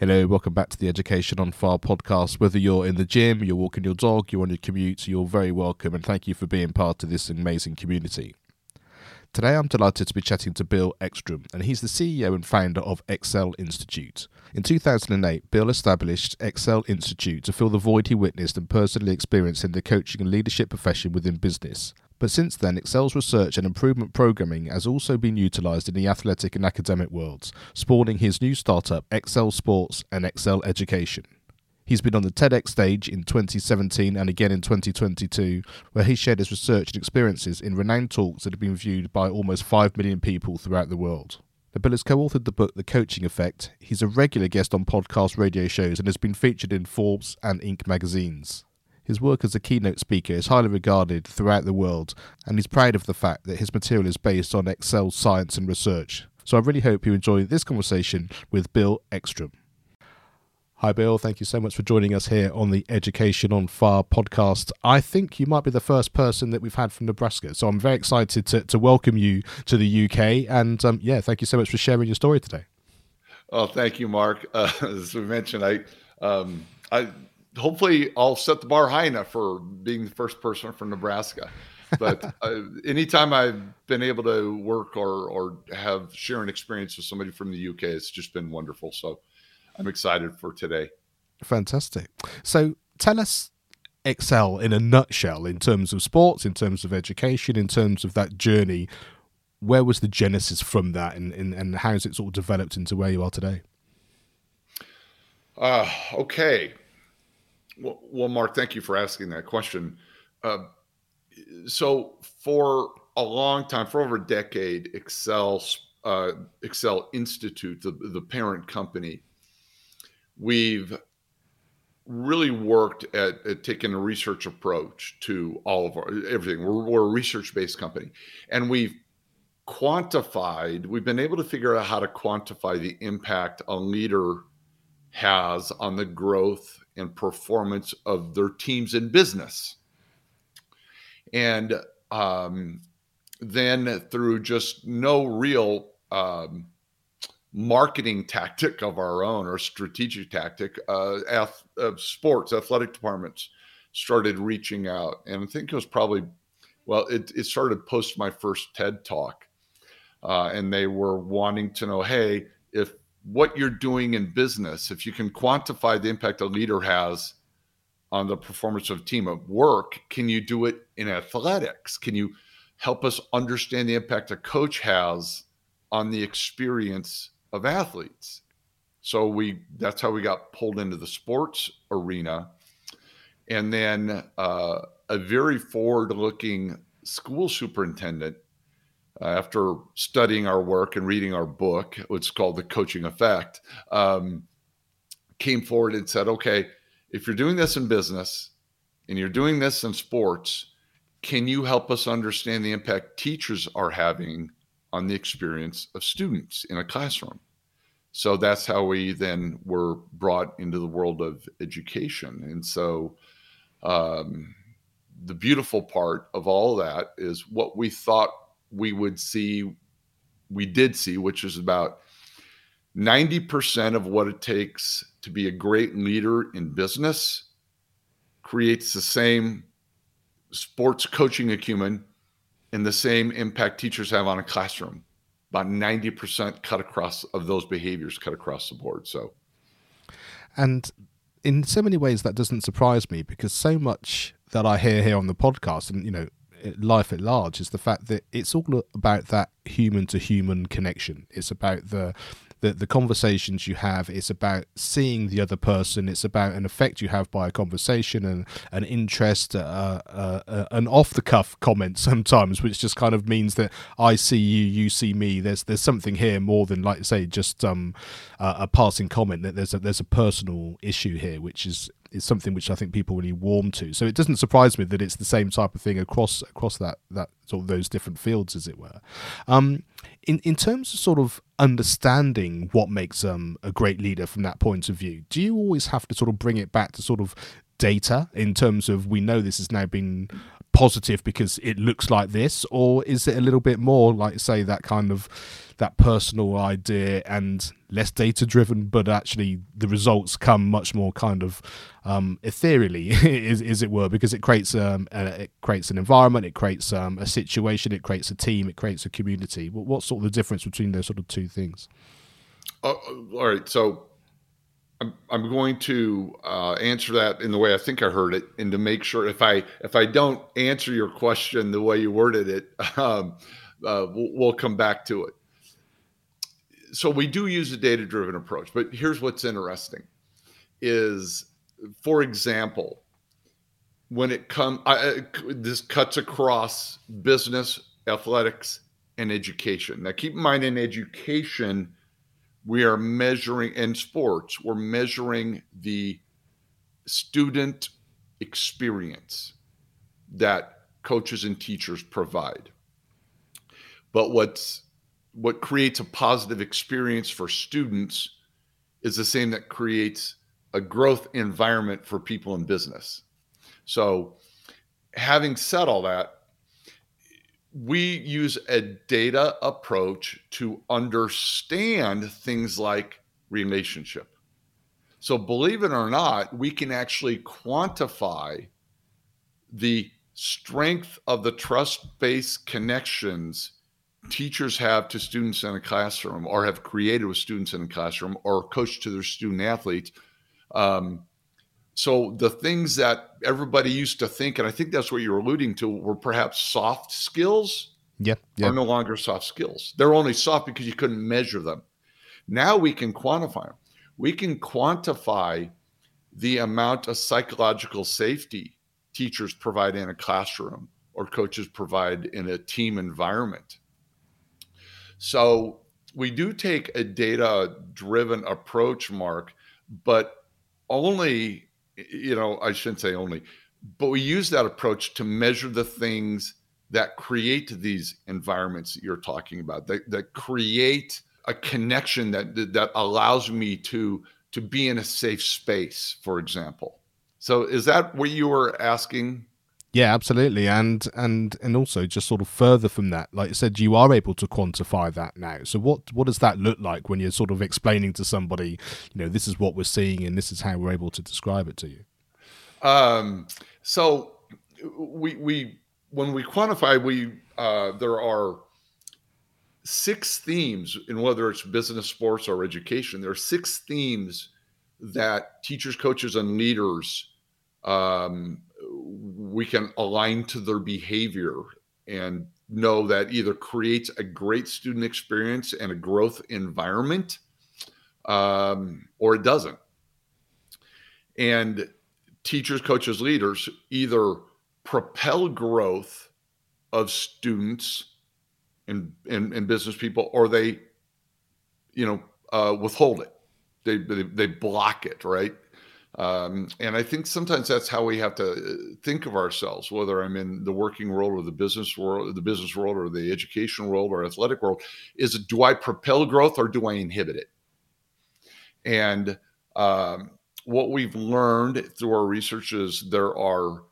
Hello, welcome back to the Education on Fire podcast. Whether you're in the gym, you're walking your dog, you're on your commute, you're very welcome and thank you for being part of this amazing community. Today I'm delighted to be chatting to Bill Eckstrom, and he's the CEO and founder of EcSell Institute. In 2008, Bill established EcSell Institute to fill the void he witnessed and personally experienced in the coaching and leadership profession within business. But since then, EcSell's research and improvement programming has also been utilized in the athletic and academic worlds, spawning his new startup, EcSell Sports and EcSell Education. He's been on the TEDx stage in 2017 and again in 2022, where he shared his research and experiences in renowned talks that have been viewed by almost 5 million people throughout the world. Bill has co authored the book The Coaching Effect. He's a regular guest on podcast radio shows and has been featured in Forbes and Inc. magazines. His work as a keynote speaker is highly regarded throughout the world, and he's proud of the fact that his material is based on EcSell science and research. So I really hope you enjoy this conversation with Bill Eckstrom. Hi, Bill. Thank you so much for joining us here on the Education on Fire podcast. I think you might be the first person that we've had from Nebraska. So I'm very excited to, to welcome you to the UK. And um, yeah, thank you so much for sharing your story today. Oh, thank you, Mark. Uh, as we mentioned, I, um, I hopefully I'll set the bar high enough for being the first person from Nebraska. But uh, anytime I've been able to work or or have share an experience with somebody from the UK, it's just been wonderful. So I'm excited for today. Fantastic. So tell us EcSell in a nutshell in terms of sports, in terms of education, in terms of that journey. Where was the genesis from that, and, and, and how has it sort of developed into where you are today? Uh, okay. Well, well, Mark, thank you for asking that question. Uh, so, for a long time, for over a decade, EcSell uh, EcSell Institute, the, the parent company, we've really worked at, at, taking a research approach to all of our everything. We're, we're a research based company, and we've quantified. We've been able to figure out how to quantify the impact a leader has on the growth and performance of their teams in business. And um, then through just no real um, marketing tactic of our own or strategic tactic, uh, ath- uh, sports, athletic departments started reaching out. And I think it was probably, well, it, it started post my first TED talk. Uh, and they were wanting to know, hey, if what you're doing in business, if you can quantify the impact a leader has on the performance of a team at work, can you do it in athletics? Can you help us understand the impact a coach has on the experience of athletes? So we that's how we got pulled into the sports arena. And then uh, a very forward-looking school superintendent after studying our work and reading our book, it's called The Coaching Effect, um, came forward and said, okay, if you're doing this in business and you're doing this in sports, can you help us understand the impact teachers are having on the experience of students in a classroom? So that's how we then were brought into the world of education. And so um, the beautiful part of all that is what we thought we would see, we did see, which is about 90% of what it takes to be a great leader in business creates the same sports coaching acumen and the same impact teachers have on a classroom. About 90% cut across of those behaviors cut across the board. So, and in so many ways, that doesn't surprise me because so much that I hear here on the podcast, and you know, life at large, is the fact that it's all about that human to human connection. It's about the the, the conversations you have it's about seeing the other person it's about an effect you have by a conversation and an interest uh, uh, uh, an off the cuff comment sometimes which just kind of means that i see you you see me there's there's something here more than like say just um, a passing comment that there's a there's a personal issue here which is is something which I think people really warm to. So it doesn't surprise me that it's the same type of thing across across that that sort of those different fields, as it were. Um, in in terms of sort of understanding what makes um, a great leader from that point of view, do you always have to sort of bring it back to sort of data in terms of we know this has now been positive because it looks like this, or is it a little bit more like say that kind of that personal idea and less data driven, but actually the results come much more kind of um, ethereally, as, as, it were, because it creates um, it creates an environment, it creates um, a situation, it creates a team, it creates a community. What, what's sort of the difference between those sort of two things? Uh, all right, so I'm, I'm going to uh, answer that in the way I think I heard it, and to make sure if I if I don't answer your question the way you worded it, um, uh, we'll, we'll come back to it. So we do use a data driven approach, but here's what's interesting: is for example, when it comes, this cuts across business, athletics, and education. Now, keep in mind, in education we are measuring in sports we're measuring the student experience that coaches and teachers provide. But what's what creates a positive experience for students is the same that creates a growth environment for people in business. So having said all that we use a data approach to understand things like relationship. So, believe it or not, we can actually quantify the strength of the trust based connections teachers have to students in a classroom or have created with students in a classroom or coached to their student athletes. Um, so the things that everybody used to think, and I think that's what you're alluding to, were perhaps soft skills. Yeah, yeah. Are no longer soft skills. They're only soft because you couldn't measure them. Now we can quantify them. We can quantify the amount of psychological safety teachers provide in a classroom or coaches provide in a team environment. So we do take a data driven approach, Mark, but only you know, I shouldn't say only, but we use that approach to measure the things that create these environments that you're talking about, that, that create a connection that that allows me to to be in a safe space, for example. So is that what you were asking? Yeah, absolutely, and and and also just sort of further from that, like I said, you are able to quantify that now. So what what does that look like when you're sort of explaining to somebody, you know, this is what we're seeing and this is how we're able to describe it to you? Um, so we we when we quantify, we uh, there are six themes in whether it's business, sports, or education. There are six themes that teachers, coaches, and leaders um, we can align to their behavior and know that either creates a great student experience and a growth environment um, or it doesn't. And teachers, coaches, leaders either propel growth of students and, and, and business people or they, you know, uh, withhold it. They, they, they block it, right? Um, and I think sometimes that's how we have to uh, think of ourselves, whether I'm in the working world or the business world, the business world or the education world or athletic world, is do I propel growth or do I inhibit it? And um, what we've learned through our research is there are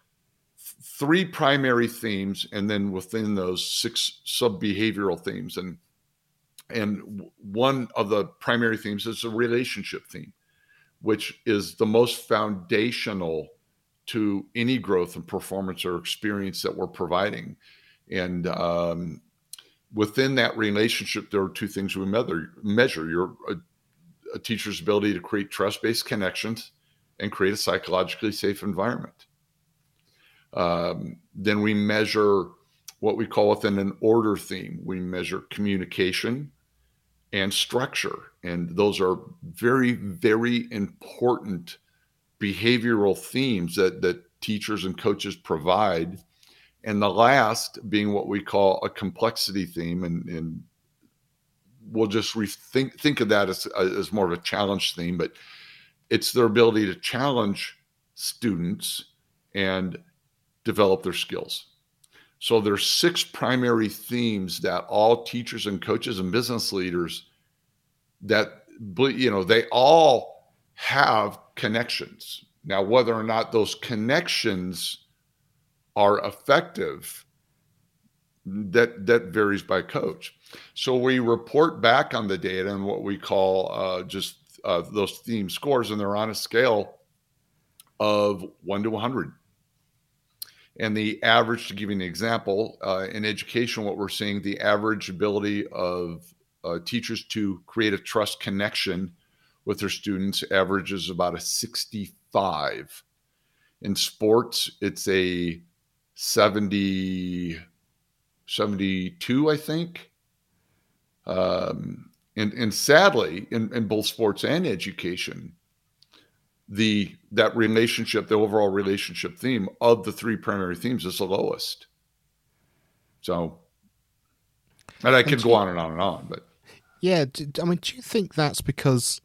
three primary themes, and then within those six sub behavioral themes, and and one of the primary themes is a relationship theme which is the most foundational to any growth and performance or experience that we're providing. And um, within that relationship, there are two things we measure: measure your a, a teacher's ability to create trust-based connections and create a psychologically safe environment. Um, then we measure what we call within an order theme. We measure communication and structure. And those are very, very important behavioral themes that, that teachers and coaches provide. And the last being what we call a complexity theme. And, and we'll just rethink think of that as, as more of a challenge theme, but it's their ability to challenge students and develop their skills. So there's six primary themes that all teachers and coaches and business leaders that you know they all have connections. Now whether or not those connections are effective that that varies by coach. So we report back on the data and what we call uh, just uh, those theme scores, and they're on a scale of one to 100. And the average, to give you an example, uh, in education, what we're seeing, the average ability of uh, teachers to create a trust connection with their students averages about a 65. In sports, it's a 70, 72, I think. Um, and, and sadly, in, in both sports and education, the that relationship, the overall relationship theme of the three primary themes is the lowest. So, and I could go on and on and on, but yeah, I mean, do you think that's because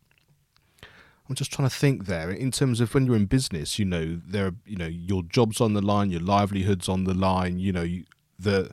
I'm just trying to think there in terms of when you're in business, you know, there, are, you know, your job's on the line, your livelihood's on the line, you know, you, the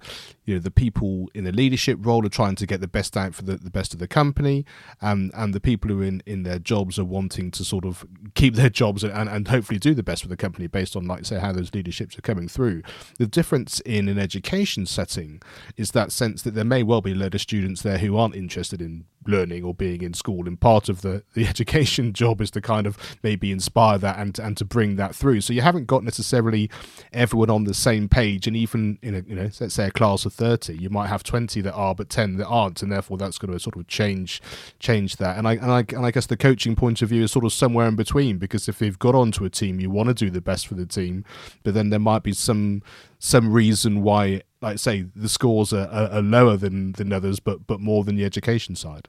you know the people in the leadership role are trying to get the best out for the, the best of the company and and the people who are in in their jobs are wanting to sort of keep their jobs and, and hopefully do the best for the company based on like say how those leaderships are coming through. The difference in an education setting is that sense that there may well be a load of students there who aren't interested in learning or being in school and part of the the education job is to kind of maybe inspire that and and to bring that through. So you haven't got necessarily everyone on the same page and even in a you know let's say a class of 30 you might have 20 that are but 10 that aren't and therefore that's going to sort of change change that. And I and I and I guess the coaching point of view is sort of somewhere in between because if you've got onto a team you want to do the best for the team but then there might be some some reason why like say the scores are, are, are lower than than others but but more than the education side.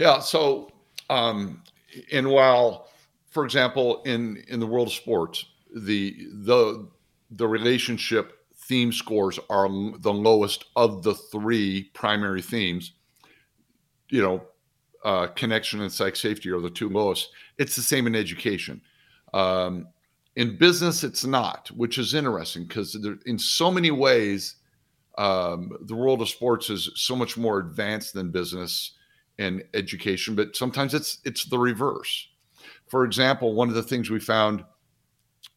Yeah so um and while for example in in the world of sports the the the relationship theme scores are the lowest of the three primary themes. You know, uh, connection and psych safety are the two lowest. It's the same in education. Um, in business, it's not, which is interesting because in so many ways, um, the world of sports is so much more advanced than business and education. But sometimes it's it's the reverse. For example, one of the things we found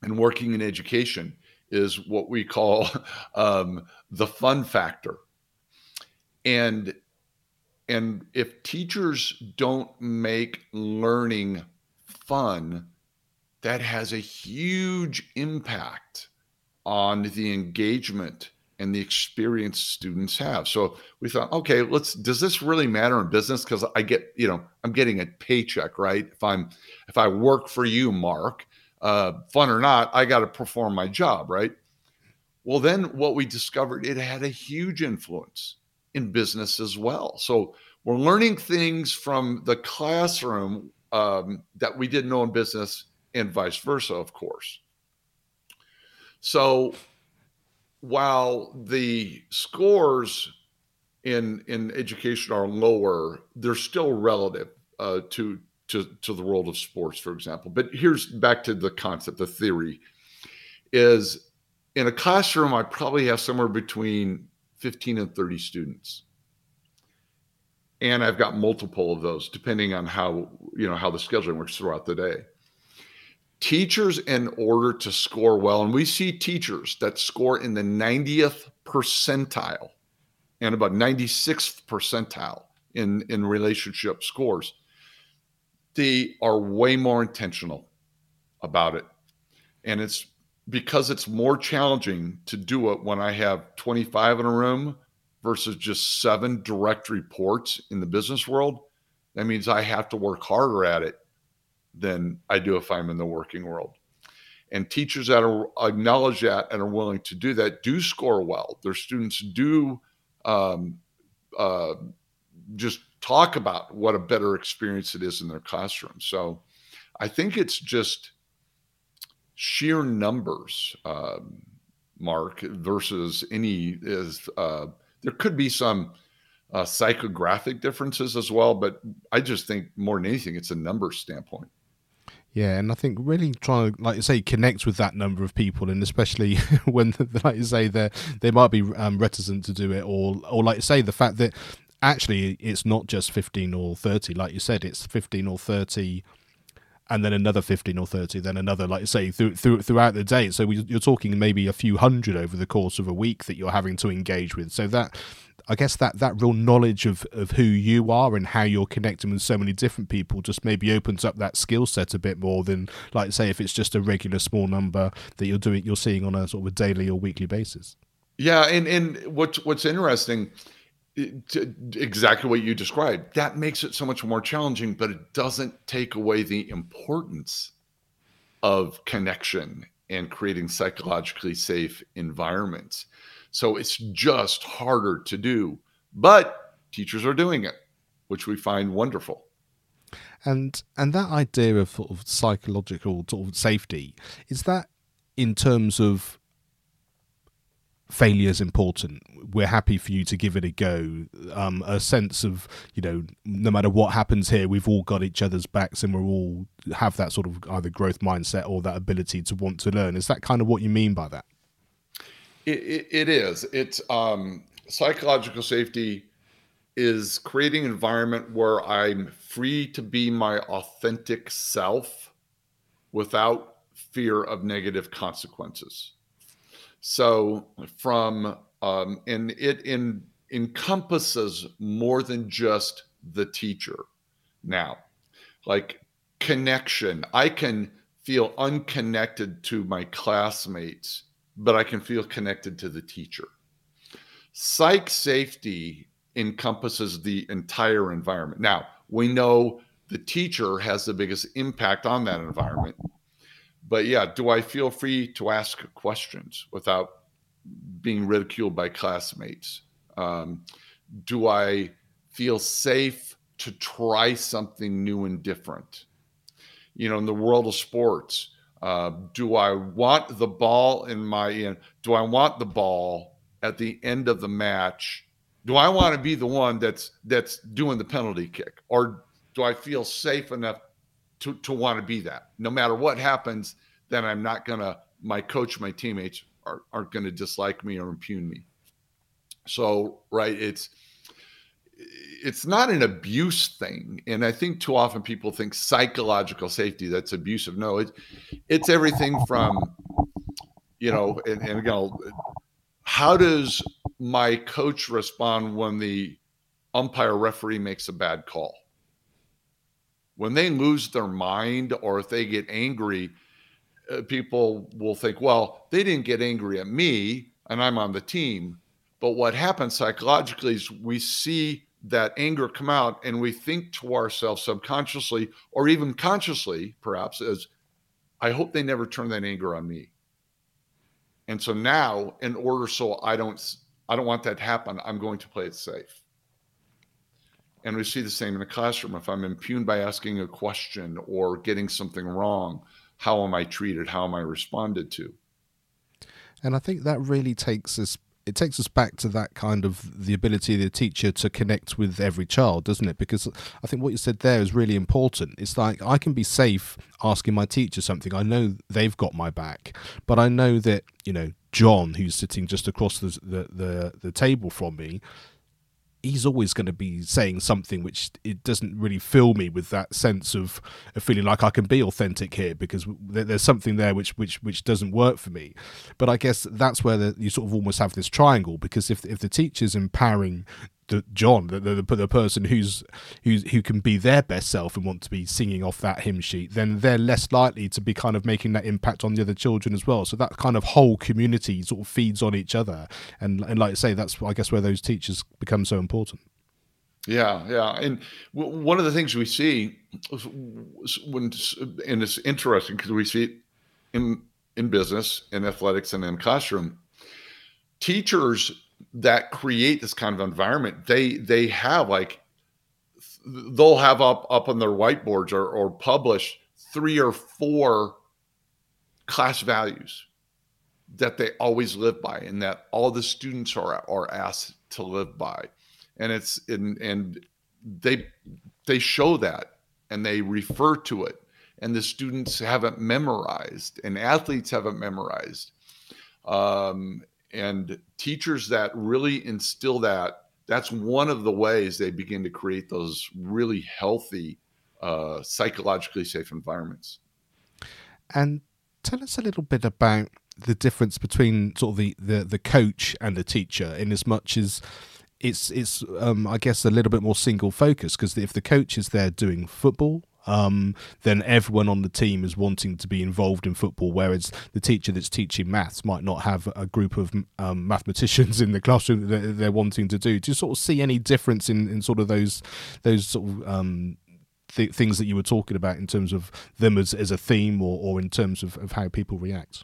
in working in education is what we call um, the fun factor. And and if teachers don't make learning fun, that has a huge impact on the engagement and the experience students have. So we thought, okay, let's does this really matter in business cuz I get, you know, I'm getting a paycheck, right? If I'm if I work for you, Mark, uh, fun or not, I got to perform my job, right? Well, then what we discovered, it had a huge influence in business as well. So we're learning things from the classroom um, that we didn't know in business and vice versa, of course. So while the scores in in education are lower, they're still relative uh, to to to the world of sports, for example. But here's back to the concept, the theory is in a classroom, I probably have somewhere between 15 and 30 students. And I've got multiple of those depending on how, you know, how the scheduling works throughout the day. Teachers in order to score well, and we see teachers that score in the 90th percentile and about 96th percentile in, in relationship scores they are way more intentional about it. And it's because it's more challenging to do it when I have 25 in a room versus just seven direct reports in the business world. That means I have to work harder at it than I do if I'm in the working world. And teachers that are acknowledge that and are willing to do that do score well. Their students do um, uh, just talk about what a better experience it is in their classroom. So I think it's just sheer numbers, um, Mark, versus any is uh, there could be some uh, psychographic differences as well, but I just think more than anything, it's a numbers standpoint. Yeah, and I think really trying to, like you say, connect with that number of people, and especially when, like you say, they they might be um, reticent to do it, or or like you say, the fact that actually it's not just fifteen or thirty, like you said, it's fifteen or thirty and then another 15 or 30 then another like say through, through, throughout the day. So we, you're talking maybe a few hundred over the course of a week that you're having to engage with. So that i guess that that real knowledge of of who you are and how you're connecting with so many different people just maybe opens up that skill set a bit more than like say if it's just a regular small number that you're doing you're seeing on a sort of a daily or weekly basis. Yeah and and what's what's interesting exactly what you described. That makes it so much more challenging, but it doesn't take away the importance of connection and creating psychologically safe environments. So it's just harder to do, but teachers are doing it, which we find wonderful. And and that idea of sort of psychological sort of safety is that in terms of failure is important. We're happy for you to give it a go. Um, a sense of, you know, no matter what happens here, we've all got each other's backs and we're all have that sort of either growth mindset or that ability to want to learn. Is that kind of what you mean by that? it, it, it is. It's um, psychological safety is creating an environment where I'm free to be my authentic self without fear of negative consequences. So from um, and it in, encompasses more than just the teacher. Now, like connection, I can feel unconnected to my classmates, but I can feel connected to the teacher. Psych safety encompasses the entire environment. Now, we know the teacher has the biggest impact on that environment but yeah, do I feel free to ask questions without being ridiculed by classmates? Um, do I feel safe to try something new and different? You know, in the world of sports, uh, do I want the ball in my end? Do I want the ball at the end of the match? Do I want to be the one that's that's doing the penalty kick, or do I feel safe enough to, to want to be that. No matter what happens, then I'm not to, my coach, my teammates are, aren't to dislike me or impugn me. So, right, it's, it's not an abuse thing and i think too often people think psychological safety that's abusive no it, it's everything from you know and, and again how does my coach respond when the umpire referee makes a bad call when they lose their mind or if they get angry, uh, people will think, well, they didn't get angry at me and I'm on the team. But what happens psychologically is we see that anger come out and we think to ourselves subconsciously or even consciously, perhaps, as I hope they never turn that anger on me. And so now, in order so I don't I don't want that to happen, I'm going to play it safe. And we see the same in the classroom. If I'm impugned by asking a question or getting something wrong, how am I treated? How am I responded to? And I think that really takes us it takes us back to that kind of the ability of the teacher to connect with every child, doesn't it? Because I think what you said there is really important. It's like I can be safe asking my teacher something. I know they've got my back, but I know that you know John, who's sitting just across the the, the, the table from me, he's always going to be saying something which it doesn't really fill me with that sense of, of feeling like I can be authentic here because there's something there which which which doesn't work for me. But I guess that's where the, you sort of almost have this triangle because if if the teacher's empowering the John, the, the, the person who's who's who can be their best self and want to be singing off that hymn sheet, then they're less likely to be kind of making that impact on the other children as well. So that kind of whole community sort of feeds on each other, and and like I say, that's I guess where those teachers become so important. Yeah, yeah, and w- one of the things we see when and it's interesting because we see it in in business, in athletics, and in classroom. Teachers that create this kind of environment, they they have like they'll have up up on their whiteboards or, or publish three or four class values that they always live by and that all the students are are asked to live by. And it's in and they they show that and they refer to it. And the students haven't memorized and athletes haven't memorized. Um, and teachers that really instill that that's one of the ways they begin to create those really healthy uh, psychologically safe environments. And tell us a little bit about the difference between sort of the, the, the coach and the teacher in as much as it's it's um, I guess a little bit more single focus because if the coach is there doing football um, then everyone on the team is wanting to be involved in football. Whereas the teacher that's teaching maths might not have a group of um, mathematicians in the classroom that they're wanting to do. Do you sort of see any difference in, in sort of those those sort of um, th- things that you were talking about in terms of them as, as a theme or, or in terms of, of how people react?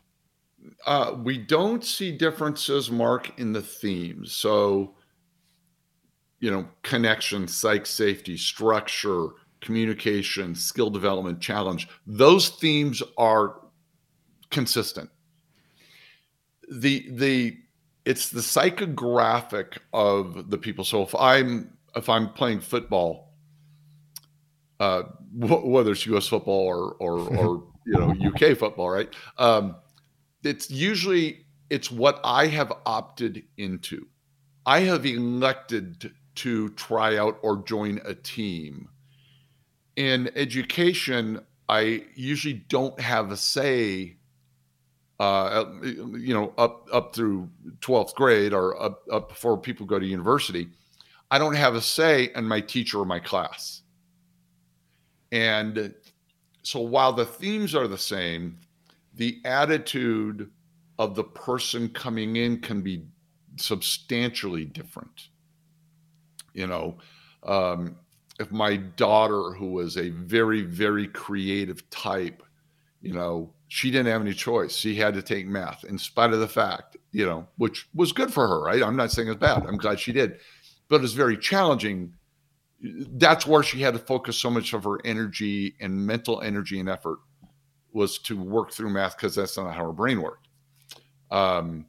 Uh, we don't see differences, Mark, in the themes. So, you know, connection, psych safety, structure, communication, skill development, challenge, those themes are consistent. The the it's the psychographic of the people. So if I'm if I'm playing football, uh, whether it's U.S. football or or, or you know UK football, right? Um, it's usually it's what I have opted into. I have elected to try out or join a team. In education, I usually don't have a say. Uh, you know, up up through twelfth grade or up up before people go to university, I don't have a say in my teacher or my class. And so while the themes are the same, the attitude of the person coming in can be substantially different. You know, um, if my daughter, who was a very, very creative type, you know, she didn't have any choice. She had to take math in spite of the fact, you know, which was good for her, right? I'm not saying it's bad. I'm glad she did. But it's very challenging that's where she had to focus so much of her energy and mental energy and effort was to work through math because that's not how her brain worked. Um,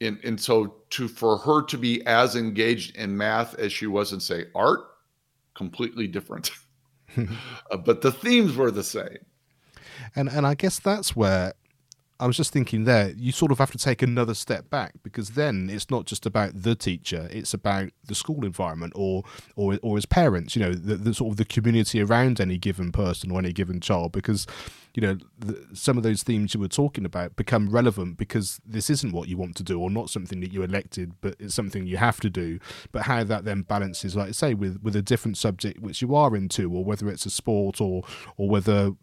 and, and so to for her to be as engaged in math as she was in say art, completely different. uh, but the themes were the same. And and I guess that's where I was just thinking there, you sort of have to take another step back because then it's not just about the teacher; it's about the school environment, or or or as parents, you know, the, the sort of the community around any given person or any given child. Because you know, the, some of those themes you were talking about become relevant because this isn't what you want to do, or not something that you elected, but it's something you have to do. But how that then balances, like I say, with with a different subject which you are into, or whether it's a sport, or or whether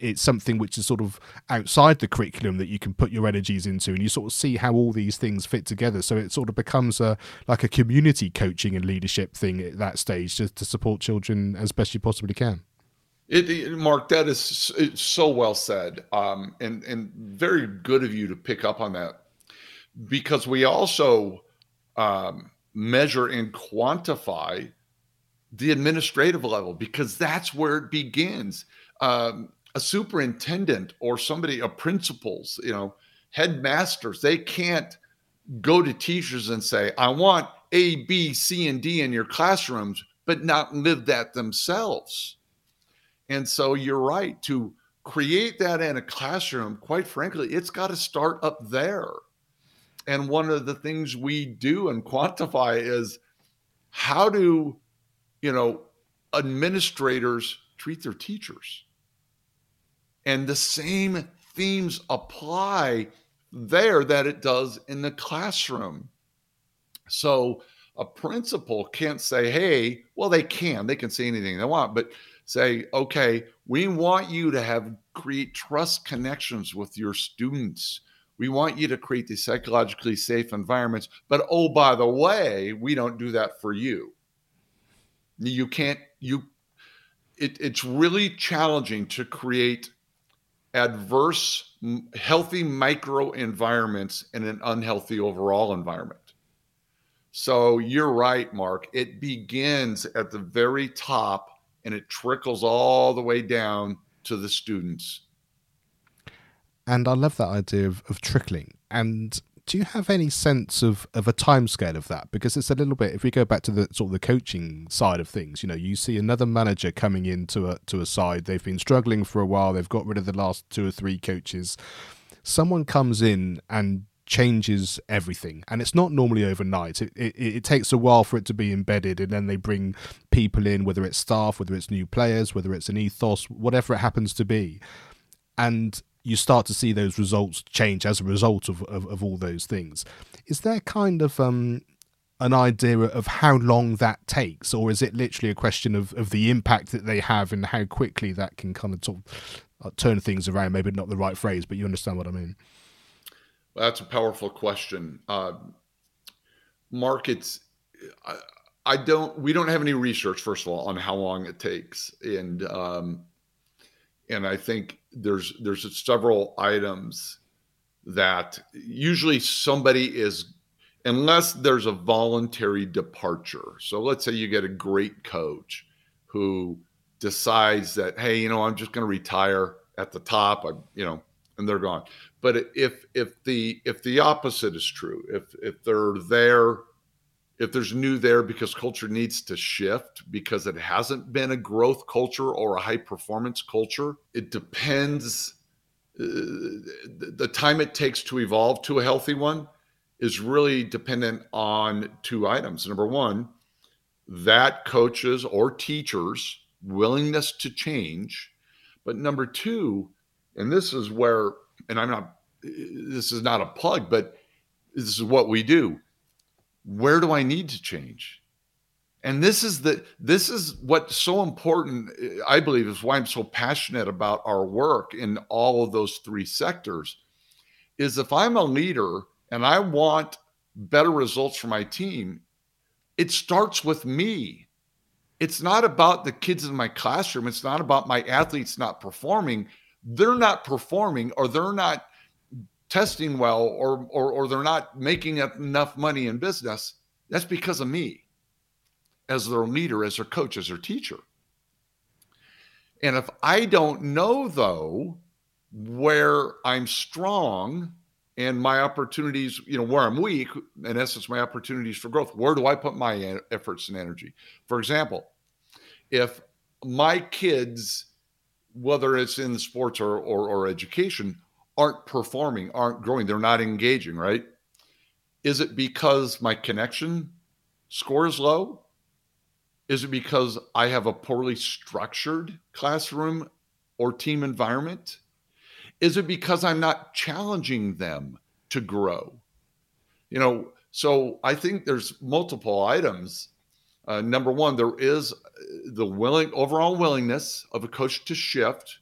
it's something which is sort of outside the curriculum that you can put your energies into and you sort of see how all these things fit together. So it sort of becomes a like a community coaching and leadership thing at that stage just to support children as best you possibly can. It, it, Mark, that is so well said, um, and and very good of you to pick up on that, because we also um, measure and quantify the administrative level because that's where it begins. Um, a superintendent or somebody, a principals, you know, headmasters, they can't go to teachers and say, I want A, B, C, and D in your classrooms, but not live that themselves. And so you're right to create that in a classroom, quite frankly, it's got to start up there. And one of the things we do and quantify is how do, you know, administrators treat their teachers? And the same themes apply there that it does in the classroom. So a principal can't say, hey, well, they can, they can say anything they want, but say, okay, we want you to have create trust connections with your students. We want you to create these psychologically safe environments. But oh, by the way, we don't do that for you. You can't, you, it, it's really challenging to create adverse, healthy micro environments in an unhealthy overall environment. So you're right, Mark. It begins at the very top and it trickles all the way down to the students. And I love that idea of, of trickling. And do you have any sense of, of a timescale of that? Because it's a little bit, if we go back to the sort of the coaching side of things, you know, you see another manager coming into a to a side, they've been struggling for a while, they've got rid of the last two or three coaches. Someone comes in and changes everything and it's not normally overnight it, it, it, takes a while for it to be embedded and then they bring people in whether it's staff whether it's new players whether it's an ethos whatever it happens to be and you start to see those results change as a result of, of, of all those things. Is there kind of um, an idea of how long that takes, or is it literally a question of, of the impact that they have and how quickly that can kind of, uh, turn things around? Maybe not the right phrase, but you understand what I mean. Well, that's a powerful question. Uh, markets, I, I, don't. We don't have any research, first of all, on how long it takes, and um, and I think there's there's several items that usually somebody is unless there's a voluntary departure. So let's say you get a great coach who decides that hey, you know, I'm just going to retire at the top, I, you know, and they're gone. But if if the if the opposite is true, if if they're there if there's new there because culture needs to shift because it hasn't been a growth culture or a high performance culture it depends uh, the time it takes to evolve to a healthy one is really dependent on two items. Number one that coaches or teachers willingness to change. But number two and this is where and i'm not this is not a plug but this is what we do where do I need to change? And this is the this is what's so important, I believe, is why I'm so passionate about our work in all of those three sectors. Is if I'm a leader and I want better results for my team, it starts with me. It's not about the kids in my classroom. It's not about my athletes not performing. They're not performing or they're not testing well or, or, or they're not making enough money in business, that's because of me as their leader, as their coach, as their teacher. And if I don't know, though, where I'm strong and my opportunities, you know, where I'm weak, in essence, my opportunities for growth, where do I put my efforts and energy? For example, if my kids, whether it's in sports or, or, or education, aren't performing, aren't growing, they're not engaging, right? Is it because my connection score is low? Is it because I have a poorly structured classroom or team environment? Is it because I'm not challenging them to grow? You know, so I think there's multiple items. Uh, number one, there is the willing overall willingness of a coach to shift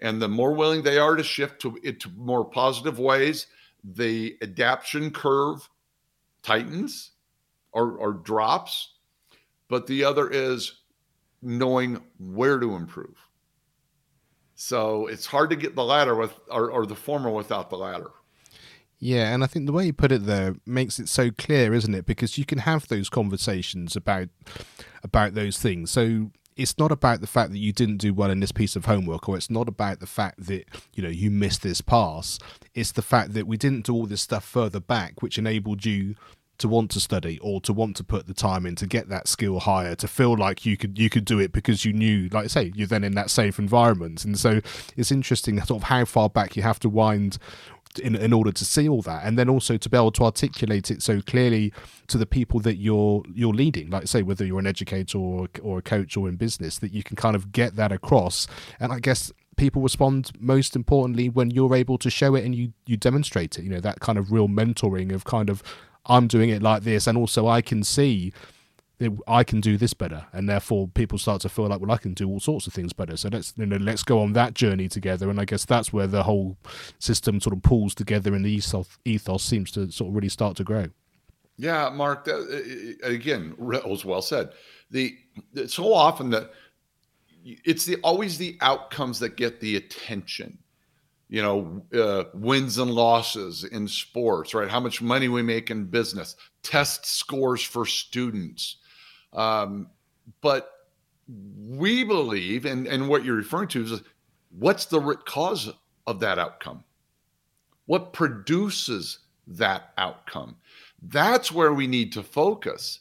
and the more willing they are to shift to more positive ways, the adaption curve tightens or, or drops. But the other is knowing where to improve. So it's hard to get the latter with or, or the former without the latter. Yeah, and I think the way you put it there makes it so clear, isn't it? Because you can have those conversations about about those things. So it's not about the fact that you didn't do well in this piece of homework or it's not about the fact that you know you missed this pass. It's the fact that we didn't do all this stuff further back which enabled you to want to study or to want to put the time in to get that skill higher to feel like you could you could do it because you knew like I say you're then in that safe environment. And so it's interesting sort of how far back you have to wind in, in order to see all that and then also to be able to articulate it so clearly to the people that you're you're leading. Like say whether you're an educator or, or a coach or in business that you can kind of get that across. And i guess people respond most importantly when you're able to show it and you you demonstrate it you know that kind of real mentoring of kind of i'm doing it like this and also i can see I can do this better, and therefore people start to feel like, well, I can do all sorts of things better. So let's you know, let's go on that journey together. And I guess that's where the whole system sort of pulls together, and the ethos, ethos seems to sort of really start to grow. Yeah, Mark. That, uh, uh, uh, again, was well said. The so often that it's the always the outcomes that get the attention. you know, uh, wins and losses in sports, right? How much money we make in business, test scores for students. Um, but we believe, and, and what you're referring to is what's the root cause of that outcome? What produces that outcome? That's where we need to focus.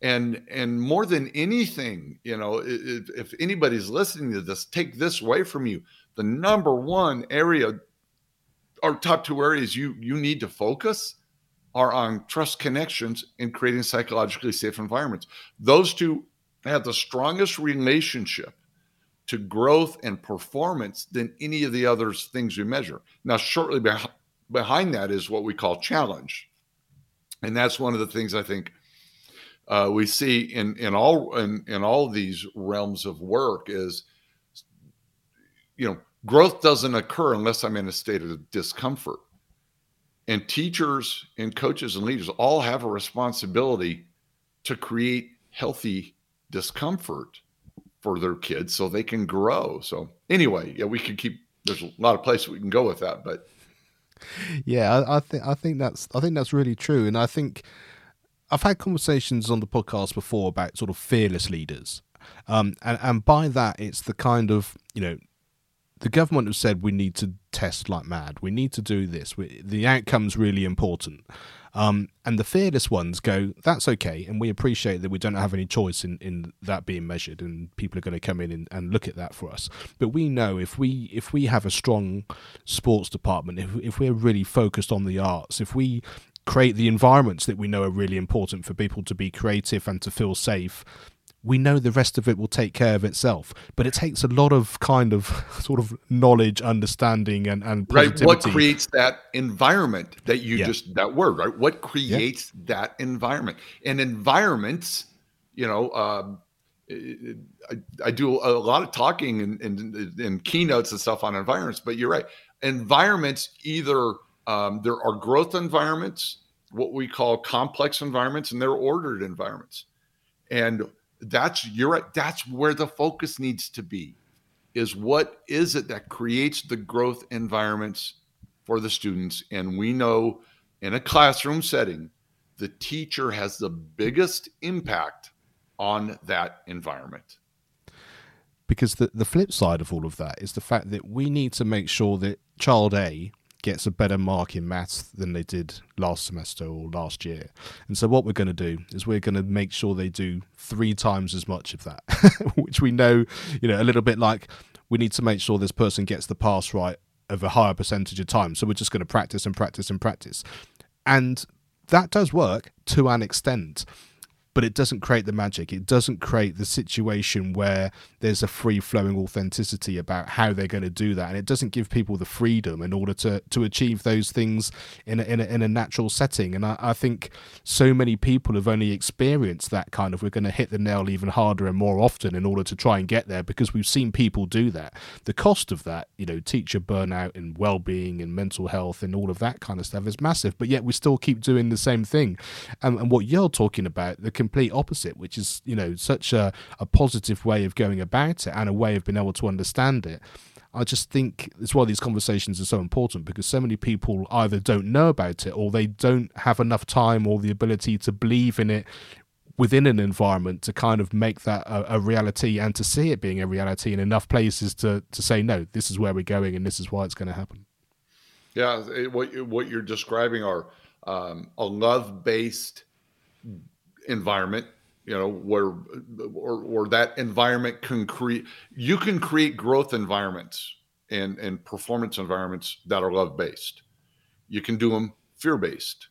And and more than anything, you know, if, if anybody's listening to this, take this away from you the number one area or top two areas you you need to focus are on trust connections and creating psychologically safe environments. Those two have the strongest relationship to growth and performance than any of the other things we measure. Now, shortly beh- behind that is what we call challenge, and that's one of the things I think uh, we see in in all in, in all these realms of work is you know growth doesn't occur unless I'm in a state of discomfort. And teachers and coaches and leaders all have a responsibility to create healthy discomfort for their kids so they can grow. So anyway, yeah, we can keep there's a lot of places we can go with that, but yeah, I, I think I think that's I think that's really true, and I think I've had conversations on the podcast before about sort of fearless leaders, um, and and by that it's the kind of you know the government have said we need to test like mad. We need to do this. We, the outcome's really important. Um, and the fearless ones go, that's okay. And we appreciate that we don't have any choice in, in that being measured and people are going to come in and, and look at that for us. But we know if we if we have a strong sports department, if, if we're really focused on the arts, if we create the environments that we know are really important for people to be creative and to feel safe, we know the rest of it will take care of itself. But it takes a lot of kind of sort of knowledge, understanding, and and positivity. right. What creates that environment that you yeah. just that word right? What creates yeah. that environment? And environments, you know. Um, I, I, do a lot of talking and in, in, in, keynotes and stuff on environments, but you're right. Environments either um, there are growth environments, what we call complex environments, and they're ordered environments. And that's you're right. That's where the focus needs to be is what is it that creates the growth environments for the students? And we know in a classroom setting the teacher has the biggest impact on that environment. Because the, the flip side of all of that is the fact that we need to make sure that child a gets a better mark in maths than they did last semester or last year. And so what we're going to do is we're going to make sure they do three times as much of that, which we know, you know, a little bit like we need to make sure this person gets the pass right of a higher percentage of time. So we're just going to practice and practice and practice. And that does work to an extent but it doesn't create the magic. It doesn't create the situation where there's a free flowing authenticity about how they're going to do that. And it doesn't give people the freedom in order to, to achieve those things in a, in a, in a natural setting. And I, I think so many people have only experienced that kind of we're going to hit the nail even harder and more often in order to try and get there because we've seen people do that. The cost of that, you know, teacher burnout and well being and mental health and all of that kind of stuff is massive. But yet we still keep doing the same thing. And, and what you're talking about, the complete opposite, which is, you know, such a, a positive way of going about it and a way of being able to understand it. I just think it's why these conversations are so important because so many people either don't know about it or they don't have enough time or the ability to believe in it within an environment to kind of make that a, a, reality and to see it being a reality in enough places to to say no this is where we're going and this is why it's going to happen yeah what what you're describing are um, a love based environment you know where or, or that environment can create you can create growth environments and and performance environments that are love based you can do them fear based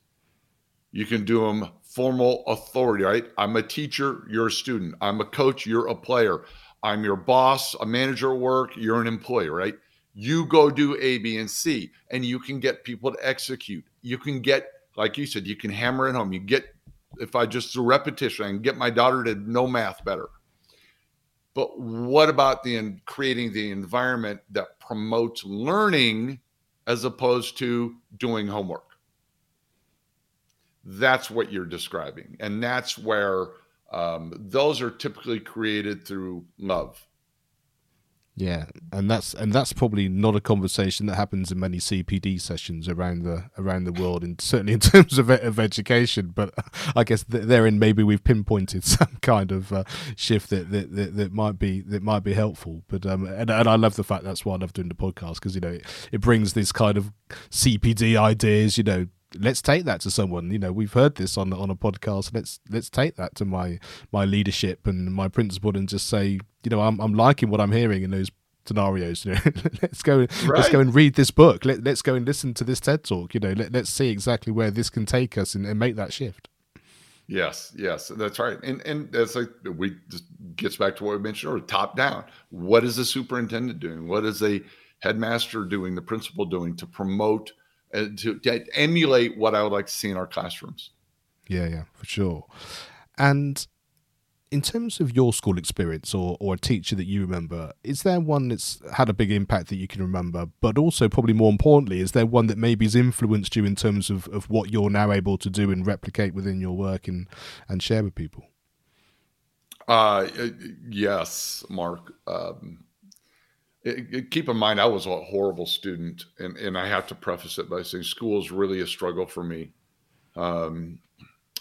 you can do them formal authority right? I'm a teacher you're a student. I'm a coach you're a player. I'm your boss a manager at work you're an employee right? You go do a b and c and you can get people to execute. You can get like you said you can hammer it home. You get if I just do repetition, I can get my daughter to know math better. But what about the creating the environment that promotes learning as opposed to doing homework? That's what you're describing, and that's where um, those are typically created through love. Yeah, and that's and that's probably not a conversation that happens in many CPD sessions around the around the world, and certainly in terms of of education. But I guess therein maybe we've pinpointed some kind of uh, shift that, that, that that might be that might be helpful. But um, and and I love the fact that's why I love doing the podcast because you know it, it brings this kind of CPD ideas, you know, let's take that to someone you know we've heard this on on a podcast let's let's take that to my my leadership and my principal and just say you know i'm, I'm liking what i'm hearing in those scenarios you know let's go right. let's go and read this book Let, let's go and listen to this ted talk you know let, let's see exactly where this can take us and, and make that shift Yes, yes, that's right. And and that's like we just gets back to what we mentioned earlier, top down. What is the superintendent doing? What is the headmaster doing, the principal doing to promote uh, to, to emulate what I would like to see in our classrooms. Yeah, yeah, for sure. And in terms of your school experience or, or a teacher that you remember, is there one that's had a big impact that you can remember? But also, probably more importantly, is there one that maybe has influenced you in terms of, of what you're now able to do and replicate within your work and, and share with people? Uh, yes, Mark. Um, keep in mind, I was a horrible student, and, and I have to preface it by saying school is really a struggle for me. Um,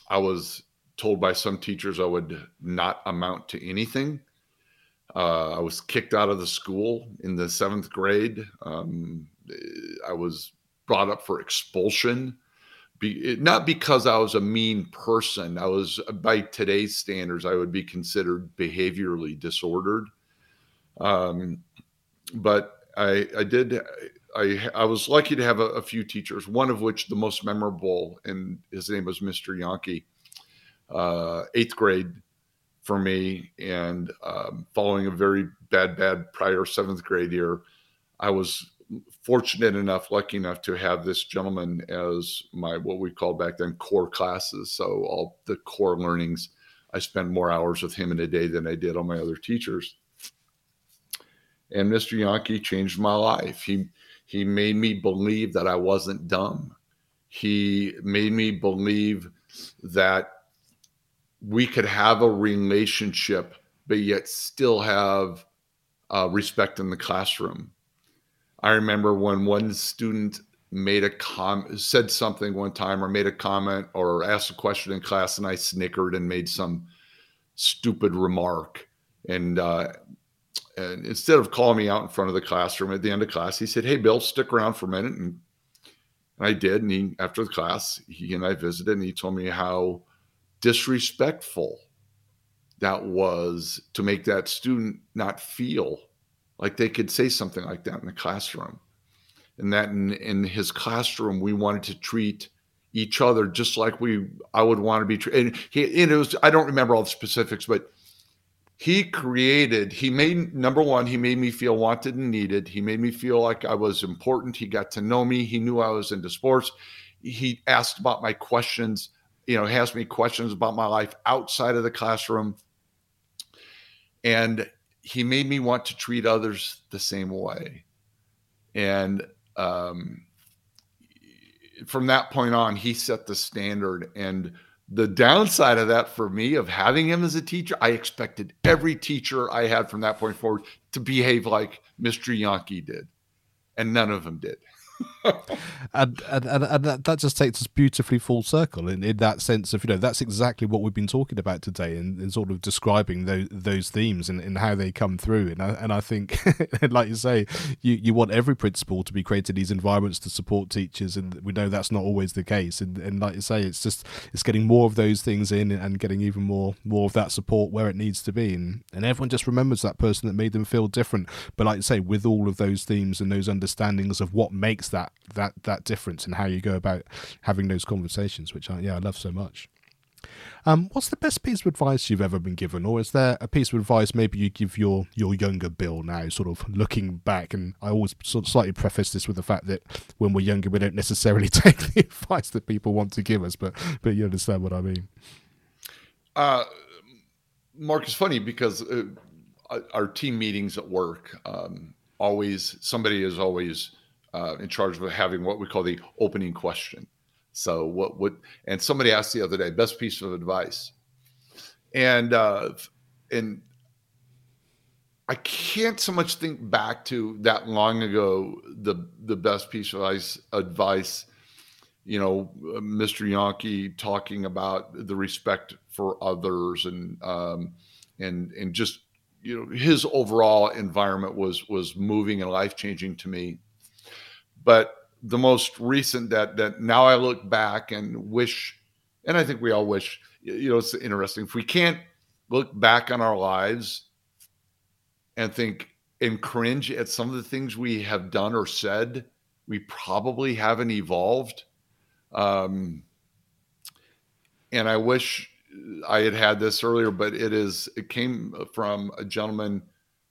I was told by some teachers I would not amount to anything. Uh, I was kicked out of the school in the seventh grade. Um, I was brought up for expulsion, be, not because I was a mean person. I was, by today's standards, I would be considered behaviorally disordered. Um, but I, I did. I, I was lucky to have a, a, few teachers. One of which, the most memorable, and his name was Mr. Yankee, uh, eighth grade for me. And um, following a very bad, bad prior seventh grade year, I was fortunate enough, lucky enough to have this gentleman as my what we called back then core classes. So all the core learnings, I spent more hours with him in a day than I did on my other teachers and Mr. Yankee changed my life. He he made me believe that I wasn't dumb. He made me believe that we could have a relationship, but yet still have uh, respect in the classroom. I remember when one student made a com said something one time or made a comment or asked a question in class and I snickered and made some stupid remark and uh, and instead of calling me out in front of the classroom at the end of class, he said, "Hey, Bill, stick around for a minute." And, and I did. And he, after the class, he and I visited, and he told me how disrespectful that was to make that student not feel like they could say something like that in the classroom. And that in, in his classroom, we wanted to treat each other just like we I would want to be treated. And he and it was I don't remember all the specifics, but he created he made number one he made me feel wanted and needed he made me feel like i was important he got to know me he knew i was into sports he asked about my questions you know he asked me questions about my life outside of the classroom and he made me want to treat others the same way and um, from that point on he set the standard and the downside of that for me of having him as a teacher, I expected every teacher I had from that point forward to behave like Mr. Yankee did, and none of them did. And, and, and and that just takes us beautifully full circle in, in that sense of you know that's exactly what we've been talking about today and, and sort of describing those those themes and, and how they come through. And I, and I think like you say you you want every principal to be creating these environments to support teachers and we know that's not always the case. And, and like you say it's just it's getting more of those things in and getting even more more of that support where it needs to be. And, and everyone just remembers that person that made them feel different. But like you say with all of those themes and those understandings of what makes that that that difference in how you go about having those conversations, which I yeah I love so much. Um, what's the best piece of advice you've ever been given, or is there a piece of advice maybe you give your your younger Bill now, sort of looking back? And I always sort of slightly preface this with the fact that when we're younger, we don't necessarily take the advice that people want to give us, but but you understand what I mean. Uh, Mark, it's funny because uh, our team meetings at work, um, always somebody is always uh, in charge of having what we call the opening question. So what would and somebody asked the other day, best piece of advice, and uh, and I can't so much think back to that long ago. The the best piece of advice, advice you know, Mr. Yankee talking about the respect for others and um, and and just you know his overall environment was was moving and life changing to me. But the most recent that that now I look back and wish, and I think we all wish, you know, it's interesting if we can't look back on our lives and think and cringe at some of the things we have done or said, we probably haven't evolved um, and I wish I had had this earlier, but it is it came from a gentleman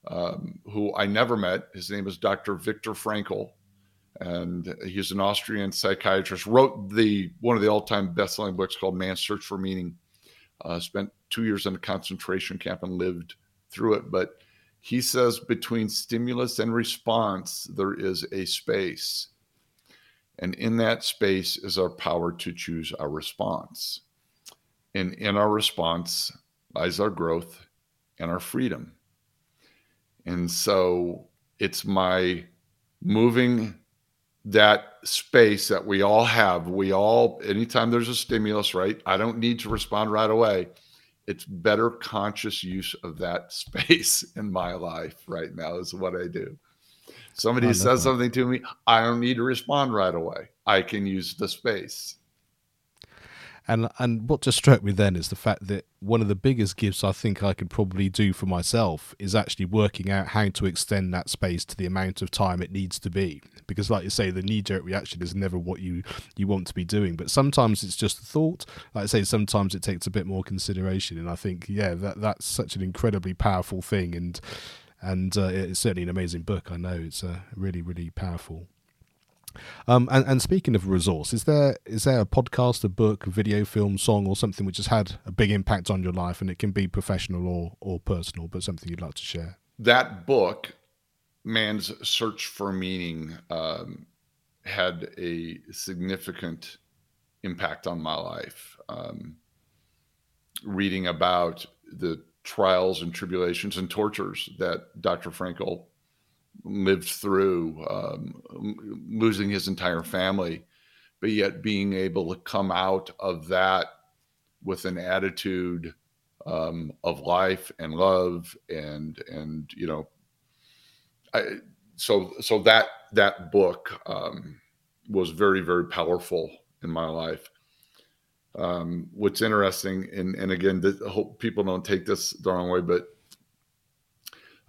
um, who I never met. His name is Dr. Viktor Frankl, and he's an Austrian psychiatrist. Wrote the one of the all-time best-selling books called Man's Search for Meaning. Uh, spent two years in a concentration camp and lived through it, but he says between stimulus and response there is a space and in that space is our power to choose our response. And in our response lies our growth and our freedom. And so it's my moving that space that we all have. We all, anytime there's a stimulus, right? I don't need to respond right away. It's better conscious use of that space in my life right now, is what I do. Somebody oh, says something to me, I don't need to respond right away. I can use the space. And and what just struck me then is the fact that one of the biggest gifts I think I could probably do for myself is actually working out how to extend that space to the amount of time it needs to be. Because like you say, the knee jerk reaction is never what you, you want to be doing. But sometimes it's just a thought. Like I say, sometimes it takes a bit more consideration. And I think, yeah, that that's such an incredibly powerful thing and and uh, it's certainly an amazing book. I know it's uh, really, really powerful. Um, and, and speaking of resource, is there is there a podcast, a book, video, film, song, or something which has had a big impact on your life, and it can be professional or or personal, but something you'd like to share? That book, Man's Search for Meaning, um, had a significant impact on my life. Um, reading about the trials and tribulations and tortures that Dr. Frankl lived through, um, losing his entire family, but yet being able to come out of that with an attitude um, of life and love and and you know, I, so so that that book um, was very very powerful in my life. Um, what's interesting, and, and again, I hope people don't take this the wrong way, but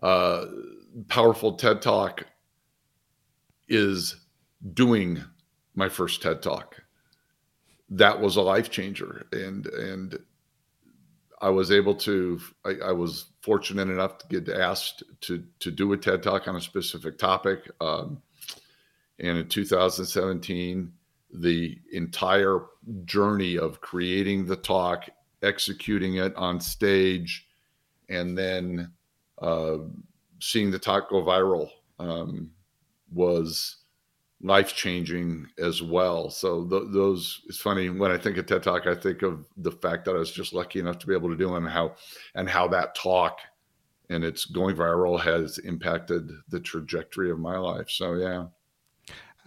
uh, powerful TED Talk is doing my first TED Talk. That was a life changer, and and I was able to. I, I, was fortunate enough to get asked to to do a TED Talk on a specific topic. Um, and in 2017, the entire journey of creating the talk, executing it on stage, and then uh, seeing the talk go viral um, was life changing as well. So th- those it's funny when I think of TED Talk, I think of the fact that I was just lucky enough to be able to do and how and how that talk and it's going viral has impacted the trajectory of my life. So yeah.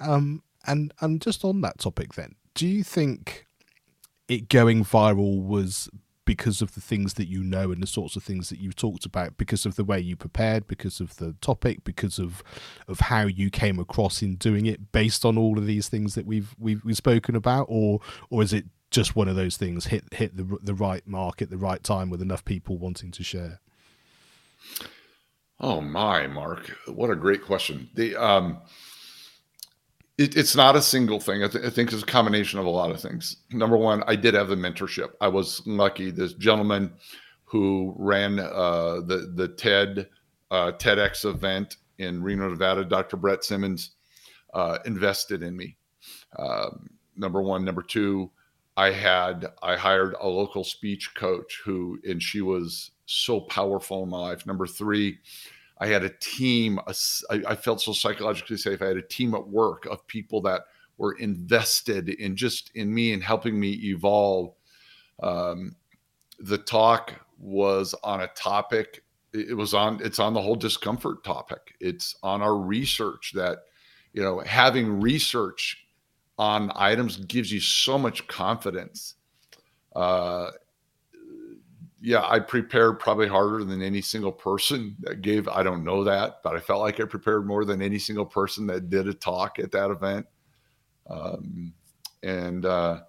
Um, and and just on that topic, then, do you think it going viral was because of the things that you know and the sorts of things that you've talked about because of the way you prepared because of the topic because of of how you came across in doing it based on all of these things that we've we've, we've spoken about? Or or is it just one of those things hit hit the the right mark at the right time with enough people wanting to share? Oh my mark. What a great question. The um it, it's not a single thing. I, th- I, think it's a combination of a lot of things. Number one, I did have the mentorship. I was lucky. This gentleman who ran uh, the the TED uh, TEDx event in Reno, Nevada, Dr. Brett Simmons, uh, invested in me. Um, number one, number two, I had I hired a local speech coach who, and she was so powerful in my life. Number three, I had a team. A, I, I felt so psychologically safe. I had a team at work of people that were invested in just in me and helping me evolve. Um, the talk was on a topic it was on it's on the whole discomfort topic it's on our research that you know having research on items gives you so much confidence uh yeah i prepared probably harder than any single person that gave i don't know that but i felt like i prepared more than any single person that did a talk at that event um and uh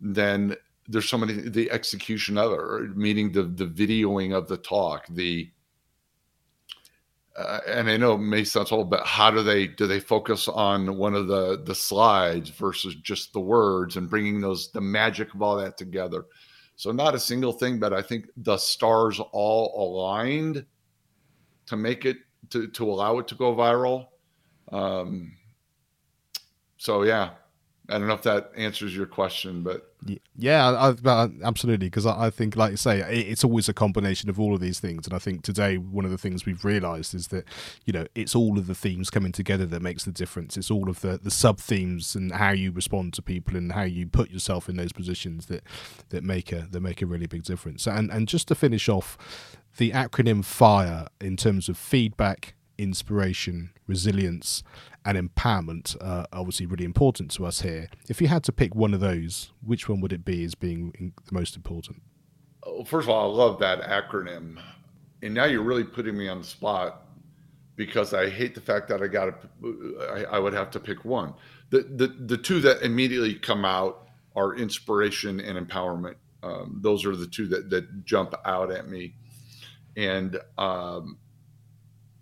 then there's so many the execution of it meaning the the videoing of the talk the uh, and I know it may sound old, but how do they do they focus on one of the the slides versus just the words and bringing those the magic of all that together? So not a single thing, but I think the stars all aligned to make it to to allow it to go viral. Um, so yeah, I don't know if that answers your question, but yeah, I, I, uh, absolutely. Because I, I, think, like you say, it, it's always a combination of all of these things. And I think today one of the things we've realised is that you know it's all of the themes coming together that makes the difference. It's all of the the sub themes and how you respond to people and how you put yourself in those positions that that make a that make a really big difference. And and just to finish off, the acronym FIRE in terms of feedback, inspiration, resilience, and empowerment are obviously really important to us here. If you had to pick one of those, which one would it be as being the most important? Oh, first of all, I love that acronym. And now you're really putting me on the spot because I hate the fact that I got to, I, I would have to pick one. The, the, the two that immediately come out are inspiration and empowerment. Um, those are the two that, that jump out at me. And, um,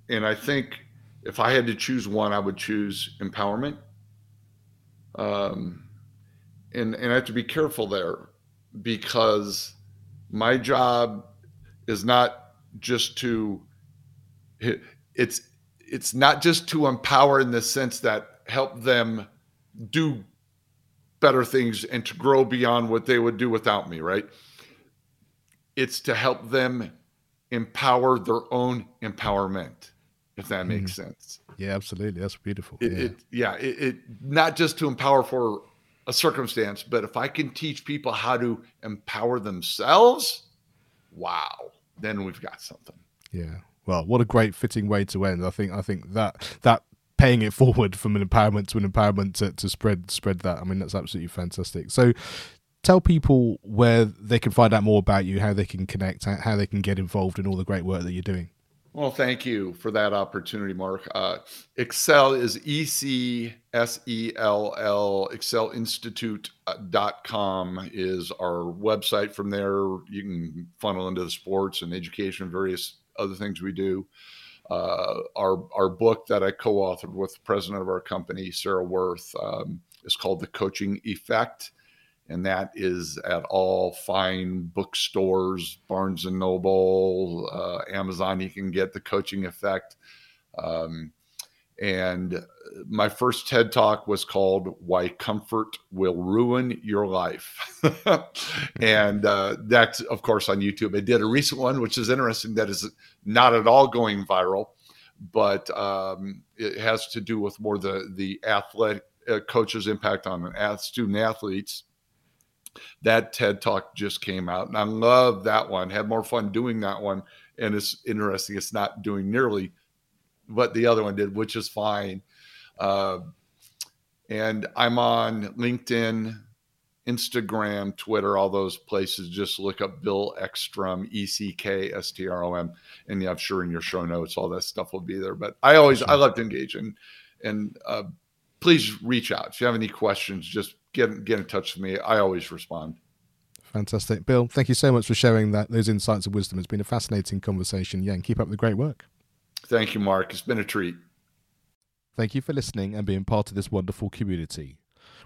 and I think if I had to choose one, I would choose empowerment. Um, and and I have to be careful there because my job is not just to it's it's not just to empower in the sense that help them do better things and to grow beyond what they would do without me, right? It's to help them empower their own empowerment if that makes mm. sense. Yeah, absolutely. That's beautiful. It, yeah, it, yeah it, it, not just to empower for a circumstance, but if I can teach people how to empower themselves, wow, then we've got something. Yeah. Well, what a great fitting way to end. I think I think that that paying it forward from an empowerment to an empowerment to, to spread spread that. I mean, that's absolutely fantastic. So tell people where they can find out more about you, how they can connect, how they can get involved in all the great work that you're doing. Well, thank you for that opportunity, Mark. Uh, EcSell is E C S E L L, ecsellinstitute.com is our website. From there, you can funnel into the sports and education, various other things we do. Uh, our, our book that I co authored with the president of our company, Sarah Wirth, um, is called The Coaching Effect and that is at all fine bookstores, Barnes and Noble, uh, Amazon. You can get the coaching effect. Um, and my first TED talk was called Why Comfort Will Ruin Your Life. and uh, that's, of course, on YouTube. I did a recent one, which is interesting, that is not at all going viral, but um, it has to do with more the, the athletic uh, coach's impact on student athletes that TED talk just came out, and I love that one. Had more fun doing that one, and it's interesting. It's not doing nearly what the other one did, which is fine. Uh, and I'm on LinkedIn, Instagram, Twitter, all those places. Just look up Bill Eckstrom, E C K S T R O M, and yeah, I'm sure in your show notes all that stuff will be there. But I always I love to engage and and uh, please reach out if you have any questions. Just get get in touch with me. I always respond. Fantastic, Bill. Thank you so much for sharing that those insights of wisdom. It's been a fascinating conversation. Yeah, and keep up the great work. Thank you, Mark. It's been a treat. Thank you for listening and being part of this wonderful community.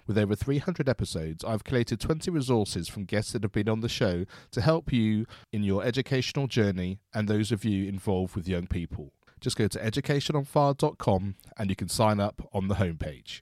With over 300 episodes, I've collated 20 resources from guests that have been on the show to help you in your educational journey and those of you involved with young people. Just go to educationonfire.com and you can sign up on the homepage.